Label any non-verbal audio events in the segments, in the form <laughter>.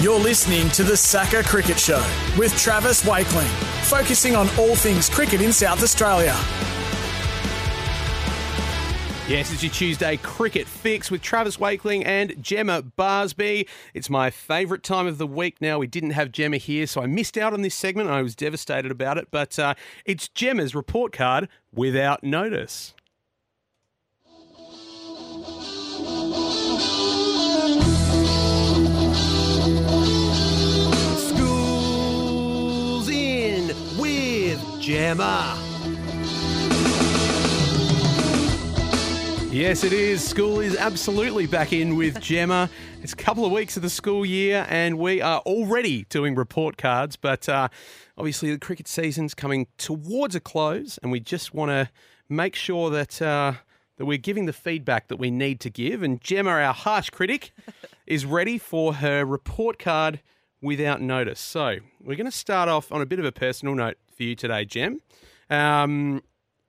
You're listening to the SACA Cricket Show with Travis Wakeling, focusing on all things cricket in South Australia. Yes, it's your Tuesday cricket fix with Travis Wakeling and Jemma Barsby. It's my favourite time of the week now. We didn't have Jemma here, so I missed out on this segment. I was devastated about it, but uh, it's Jemma's report card without notice. Jemma. Yes, it is. School is absolutely back in with <laughs> Jemma. It's a couple of weeks of the school year, and we are already doing report cards. But uh, obviously, the cricket season's coming towards a close, and we just want to make sure that uh, that we're giving the feedback that we need to give. And Jemma, our harsh critic, <laughs> is ready for her report card without notice. So we're going to start off on a bit of a personal note for you today, Gem. Um,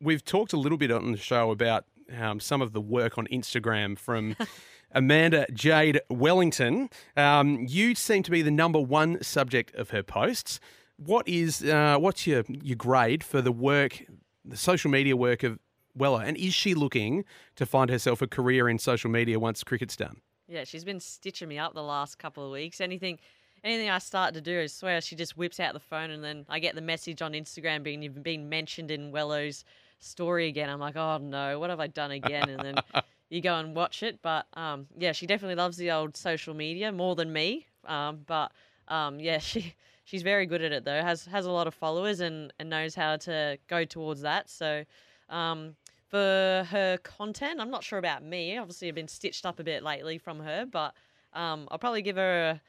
we've talked a little bit on the show about um, some of the work on Instagram from <laughs> Amanda Jade Wellington. Um, you seem to be the number one subject of her posts. What is uh, what's your your grade for the work, the social media work of Wello, and is she looking to find herself a career in social media once cricket's done? Yeah, she's been stitching me up the last couple of weeks. Anything, anything I start to do, I swear she just whips out the phone, and then I get the message on Instagram being you've been mentioned in Wello's story again. I'm like, oh no, what have I done again? And then <laughs> you go and watch it. But um, yeah, she definitely loves the old social media more than me. Um, but um, yeah, <laughs> she she's very good at it though. has has a lot of followers and and knows how to go towards that. So. Um, for her content, I'm not sure about me. Obviously, I've been stitched up a bit lately from her, but um, I'll probably give her a,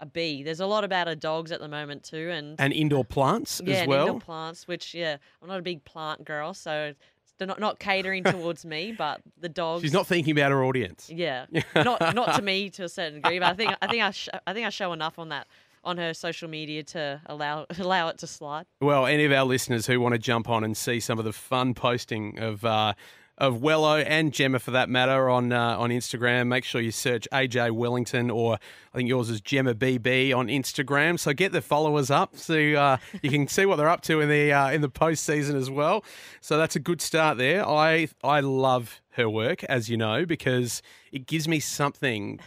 a B. There's a lot about her dogs at the moment too, and And indoor plants yeah, as well. indoor plants. Which yeah, I'm not a big plant girl, so they're not not catering towards me, but the dogs. She's not thinking about her audience. Yeah, <laughs> not not to me to a certain degree, but I think I think I sh- I think I show enough on that on her social media to allow <laughs> allow it to slide. Well, any of our listeners who want to jump on and see some of the fun posting of uh, of Wello and Jemma for that matter on uh, on Instagram, make sure you search AJ Wellington or I think yours is Jemma BB on Instagram. So get the followers up so uh, you can see what they're up to in the uh, in the postseason as well. So that's a good start there. I I love her work as you know because it gives me something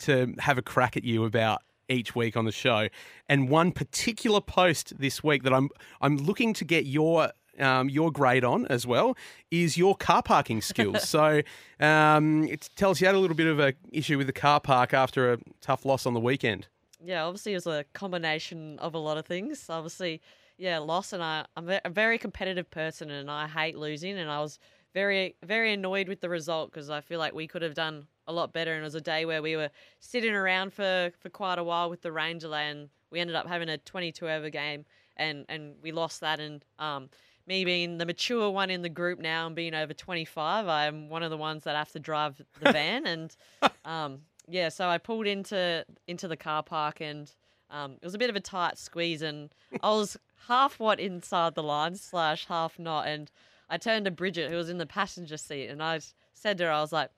to have a crack at you about each week on the show. And one particular post this week that I'm I'm looking to get your um, your grade on as well is your car parking skills. <laughs> so um, it tells you had a little bit of a issue with the car park after a tough loss on the weekend. Yeah, obviously it was a combination of a lot of things. Obviously, yeah, loss, and I, I'm a very competitive person, and I hate losing, and I was very very annoyed with the result because I feel like we could have done a lot better, and it was a day where we were sitting around for for quite a while with the rain delay, and we ended up having a 22 over game, and and we lost that, and um. Me being the mature one in the group now and being over 25, I'm one of the ones that have to drive the <laughs> van. and um, yeah, so I pulled into into the car park and um, it was a bit of a tight squeeze, and I was half what inside the line slash half not. And I turned to Bridget, who was in the passenger seat, and I said to her, I was like,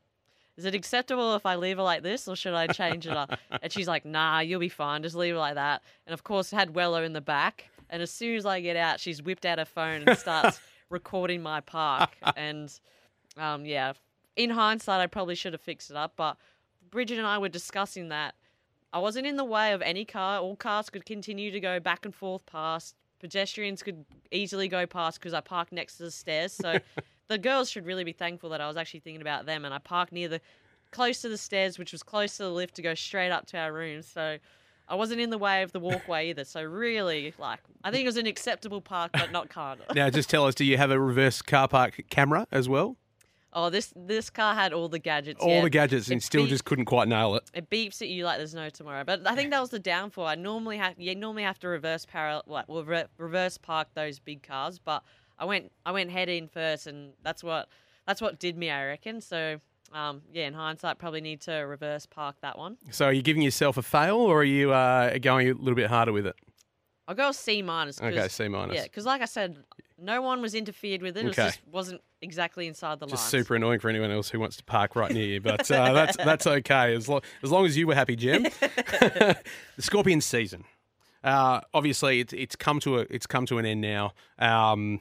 "Is it acceptable if I leave her like this, or should I change it up?" <laughs> and she's like, "Nah, you'll be fine. Just leave it like that." And of course, had Wello in the back, and as soon as I get out, she's whipped out her phone and starts <laughs> recording my park. And um, yeah, in hindsight, I probably should have fixed it up, but Bridget and I were discussing that I wasn't in the way of any car. All cars could continue to go back and forth past. Pedestrians could easily go past because I parked next to the stairs. So <laughs> the girls should really be thankful that I was actually thinking about them, and I parked near the close to the stairs, which was close to the lift to go straight up to our rooms. So I wasn't in the way of the walkway either. So really, like, I think it was an acceptable park, but not kind of. Now, just tell us, do you have a reverse car park camera as well? Oh, this this car had all the gadgets. All yeah. the gadgets, and It still beep- just couldn't quite nail it. It beeps at you like there's no tomorrow. But I think that was the downfall. I normally have you normally have to reverse parallel, like well, re- reverse park those big cars. But I went I went head in first, and that's what that's what did me. I reckon. So um, yeah, in hindsight, probably need to reverse park that one. So, are you giving yourself a fail, or are you uh, going a little bit harder with it? I'll go C minus. Okay, C minus. Yeah, because like I said, no one was interfered with it. It was Okay. just wasn't exactly inside the line. Just super annoying for anyone else who wants to park right near you, but uh, that's that's okay as long as long as you were happy, Jim. <laughs> the Scorpion season, uh, obviously, it's it's come to a it's come to an end now. Um,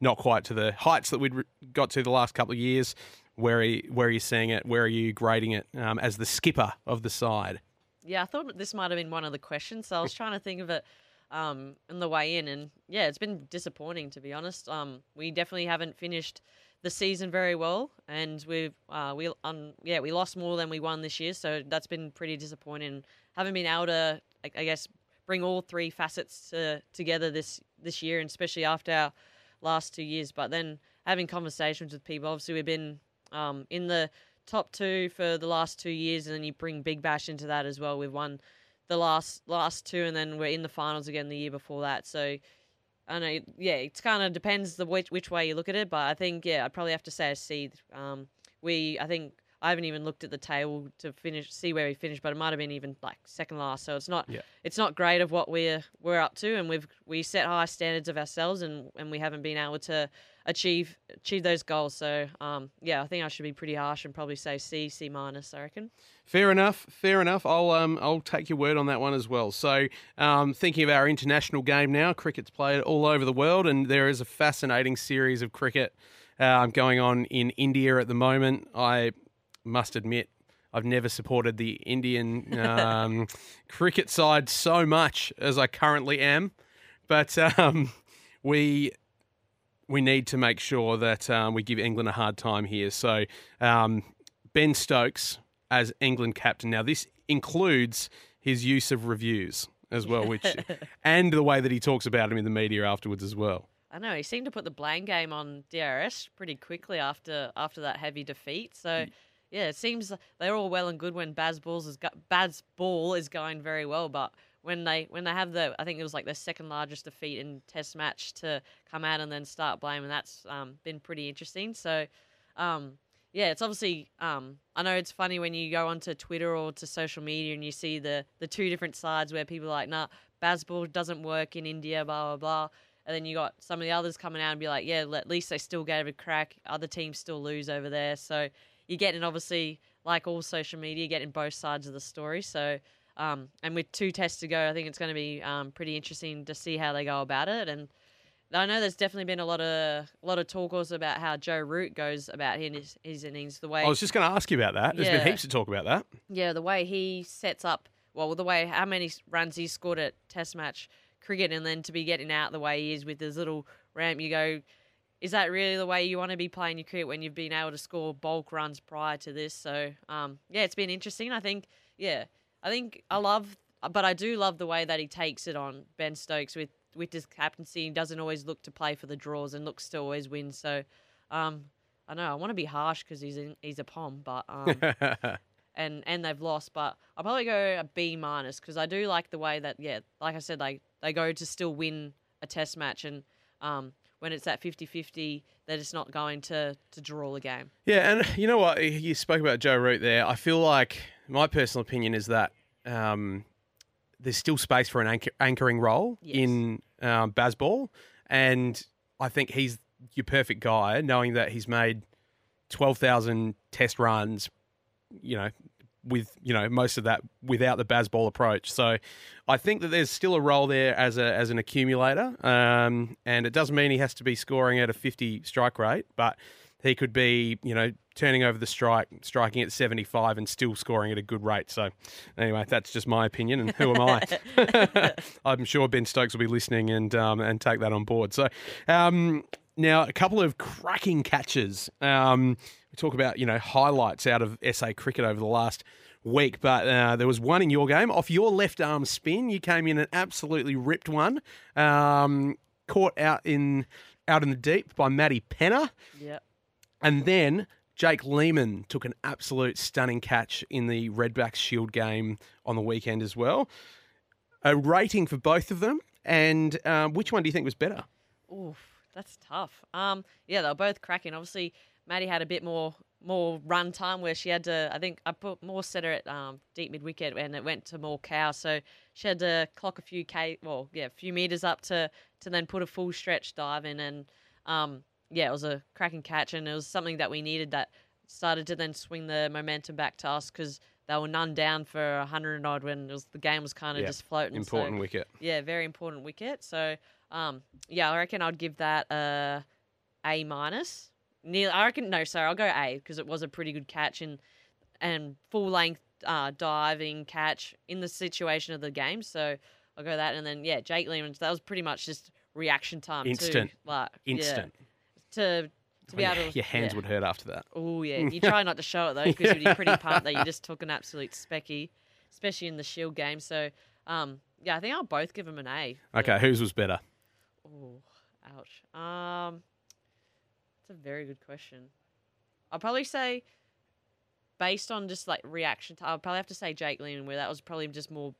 not quite to the heights that we'd re- got to the last couple of years. Where are you, where are you seeing it? Where are you grading it um, as the skipper of the side? Yeah, I thought this might have been one of the questions, so I was <laughs> trying to think of it um, on the way in, and yeah, it's been disappointing to be honest. Um, we definitely haven't finished the season very well, and we've uh, we um, yeah we lost more than we won this year, so that's been pretty disappointing. Haven't been able to, I, I guess, bring all three facets to, together this this year, and especially after our last two years. But then having conversations with people, obviously we've been um, in the top two for the last two years, and then you bring Big Bash into that as well. We've won the last last two, and then we're in the finals again the year before that. So I know, yeah, it's kind of depends the which which way you look at it, but I think yeah, I'd probably have to say a C. Um, we I think I haven't even looked at the table to finish see where we finished, but it might have been even like second last. So it's not Yeah. it's not great of what we're we're up to, and we've we set high standards of ourselves, and and we haven't been able to achieve achieve those goals. So um, yeah, I think I should be pretty harsh and probably say C C minus. I reckon. Fair enough. Fair enough. I'll um I'll take your word on that one as well. So, um, thinking of our international game now, cricket's played all over the world, and there is a fascinating series of cricket um, going on in India at the moment. I must admit. I've never supported the Indian um, <laughs> cricket side so much as I currently am, but um, we we need to make sure that um, we give England a hard time here. So um, Ben Stokes as England captain. Now this includes his use of reviews as well, which <laughs> and the way that he talks about him in the media afterwards as well. I know he seemed to put the blame game on DRS pretty quickly after after that heavy defeat. So yeah, it seems they're all well and good when Bazballs is go- Baz Ball is going very well, but when they when they have the I think it was like their second largest defeat in Test match to come out and then start blaming that's um, been pretty interesting. So um, yeah, it's obviously um, I know it's funny when you go onto Twitter or to social media and you see the the two different sides where people are like, nah, Bazball doesn't work in India, blah blah blah. And then you got some of the others coming out and be like, yeah, at least they still gave a crack. Other teams still lose over there. So you're getting obviously like all social media, getting both sides of the story. So um, and with two tests to go, I think it's going to be um, pretty interesting to see how they go about it. And I know there's definitely been a lot of a lot of talk also about how Joe Root goes about his his innings, the way I was just going to ask you about that. There's Yeah. been heaps of talk about that. yeah, the way he sets up, well, the way how many runs he scored at Test match cricket, and then to be getting out the way he is with his little ramp, you go, is that really the way you want to be playing your cricket when you've been able to score bulk runs prior to this? So, um, yeah, it's been interesting. I think, yeah, I think I love, but I do love the way that he takes it on Ben Stokes with with his captaincy. He doesn't always look to play for the draws and looks to always win. So, um, I know I want to be harsh because he's in, he's a pom, but um, <laughs> and and they've lost. But I'll probably go a B minus because I do like the way that yeah, like I said, they they go to still win a test match and um, when it's that 50-50, they're just not going to to draw the game. Yeah, and you know what? You spoke about Joe Root there. I feel like my personal opinion is that um, there's still space for an anchor- anchoring role Yes. in um, Bazball, and I think he's your perfect guy, knowing that he's made twelve thousand test runs. You know, with you know most of that without the Bazball approach. So I think that there's still a role there as a as an accumulator, um, and it doesn't mean he has to be scoring at a 50 strike rate, but he could be, you know, turning over the strike, striking at 75 and still scoring at a good rate. So, anyway, that's just my opinion, and who am I? <laughs> <laughs> I'm sure Ben Stokes will be listening and um, and take that on board. So, um, now a couple of cracking catches. Um, we talk about you know highlights out of SA cricket over the last week, but uh, there was one in your game off your left arm spin. You came in and absolutely ripped one. Um, caught out in out in the deep by Maddie Penna. Yep. And then Jake Lehmann took an absolute stunning catch in the Redbacks Shield game on the weekend as well. A rating for both of them, and um, which one do you think was better? Oof, that's tough. Um, yeah, they were both cracking. Obviously, Maddie had a bit more more run time where she had to. I think I put more setter at um, deep mid wicket and it went to more cow, so she had to clock a few k, well, yeah, a few meters up to to then put a full stretch dive in, and um, yeah, it was a cracking catch, and it was something that we needed that started to then swing the momentum back to us because they were none down for a hundred and odd when it was the game was kind of Yeah, just floating. Important so, wicket. yeah, very important wicket. So, um, yeah, I reckon I'd give that a A minus. Near, I reckon no, sorry, I'll go A because it was a pretty good catch and and full length uh, diving catch in the situation of the game. So I'll go that, and then yeah, Jake Lehmann. That was pretty much just reaction time. Instant. too. like yeah, Instant. to to be able to <laughs> your hands yeah. would hurt after that. Oh yeah, <laughs> you try not to show it though, because you'd be pretty pumped that you just took an absolute specky, especially in the Shield game. So, um, yeah, I think I'll both give them an A. Okay, whose was better? Oh, ouch. Um, that's a very good question. I'll probably say, based on just like reaction time, I'll probably have to say Jake Lehmann, where that was probably just more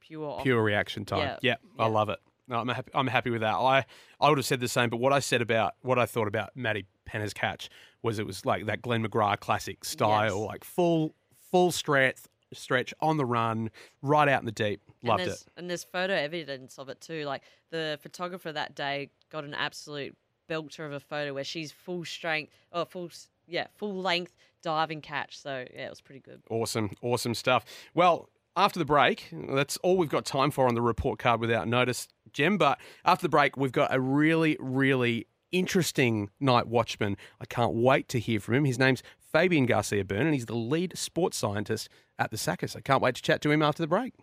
pure. Pure reaction time. Yeah, Yeah, I love it. No, I'm happy. I'm happy with that. I I would have said the same, but what I said about what I thought about Maddie Penna's catch was it was like that Glenn McGrath classic style, Yes. like full full stretch stretch on the run, right out in the deep. Loved and it. And there's photo evidence of it too. Like the photographer that day got an absolute belter of a photo where she's full strength, or full, yeah, full length diving catch. So yeah, it was pretty good. Awesome, awesome stuff. Well, after the break, that's all we've got time for on the report card without notice, Jem. But after the break, we've got a really, really interesting night watchman. I can't wait to hear from him. His name's Fabian Garcia Byrne, and he's the lead sports scientist at the SACA. So can't wait to chat to him after the break.